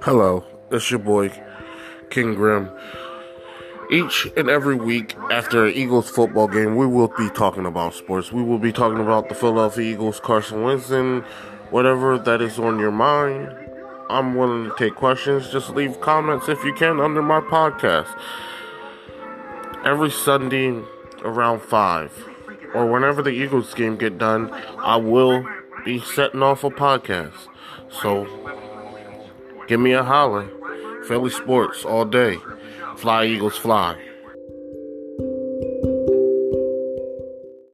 Hello, it's your boy, King Grim. Each and every week after an Eagles football game, we will be talking about sports. We will be talking about the Philadelphia Eagles, Carson Wentz, whatever that is on your mind. I'm willing to take questions. Just leave comments if you can under my podcast. Every Sunday around 5 or whenever the Eagles game get done, I will be setting off a podcast. So give me a holler. Philly sports all day. Fly Eagles fly.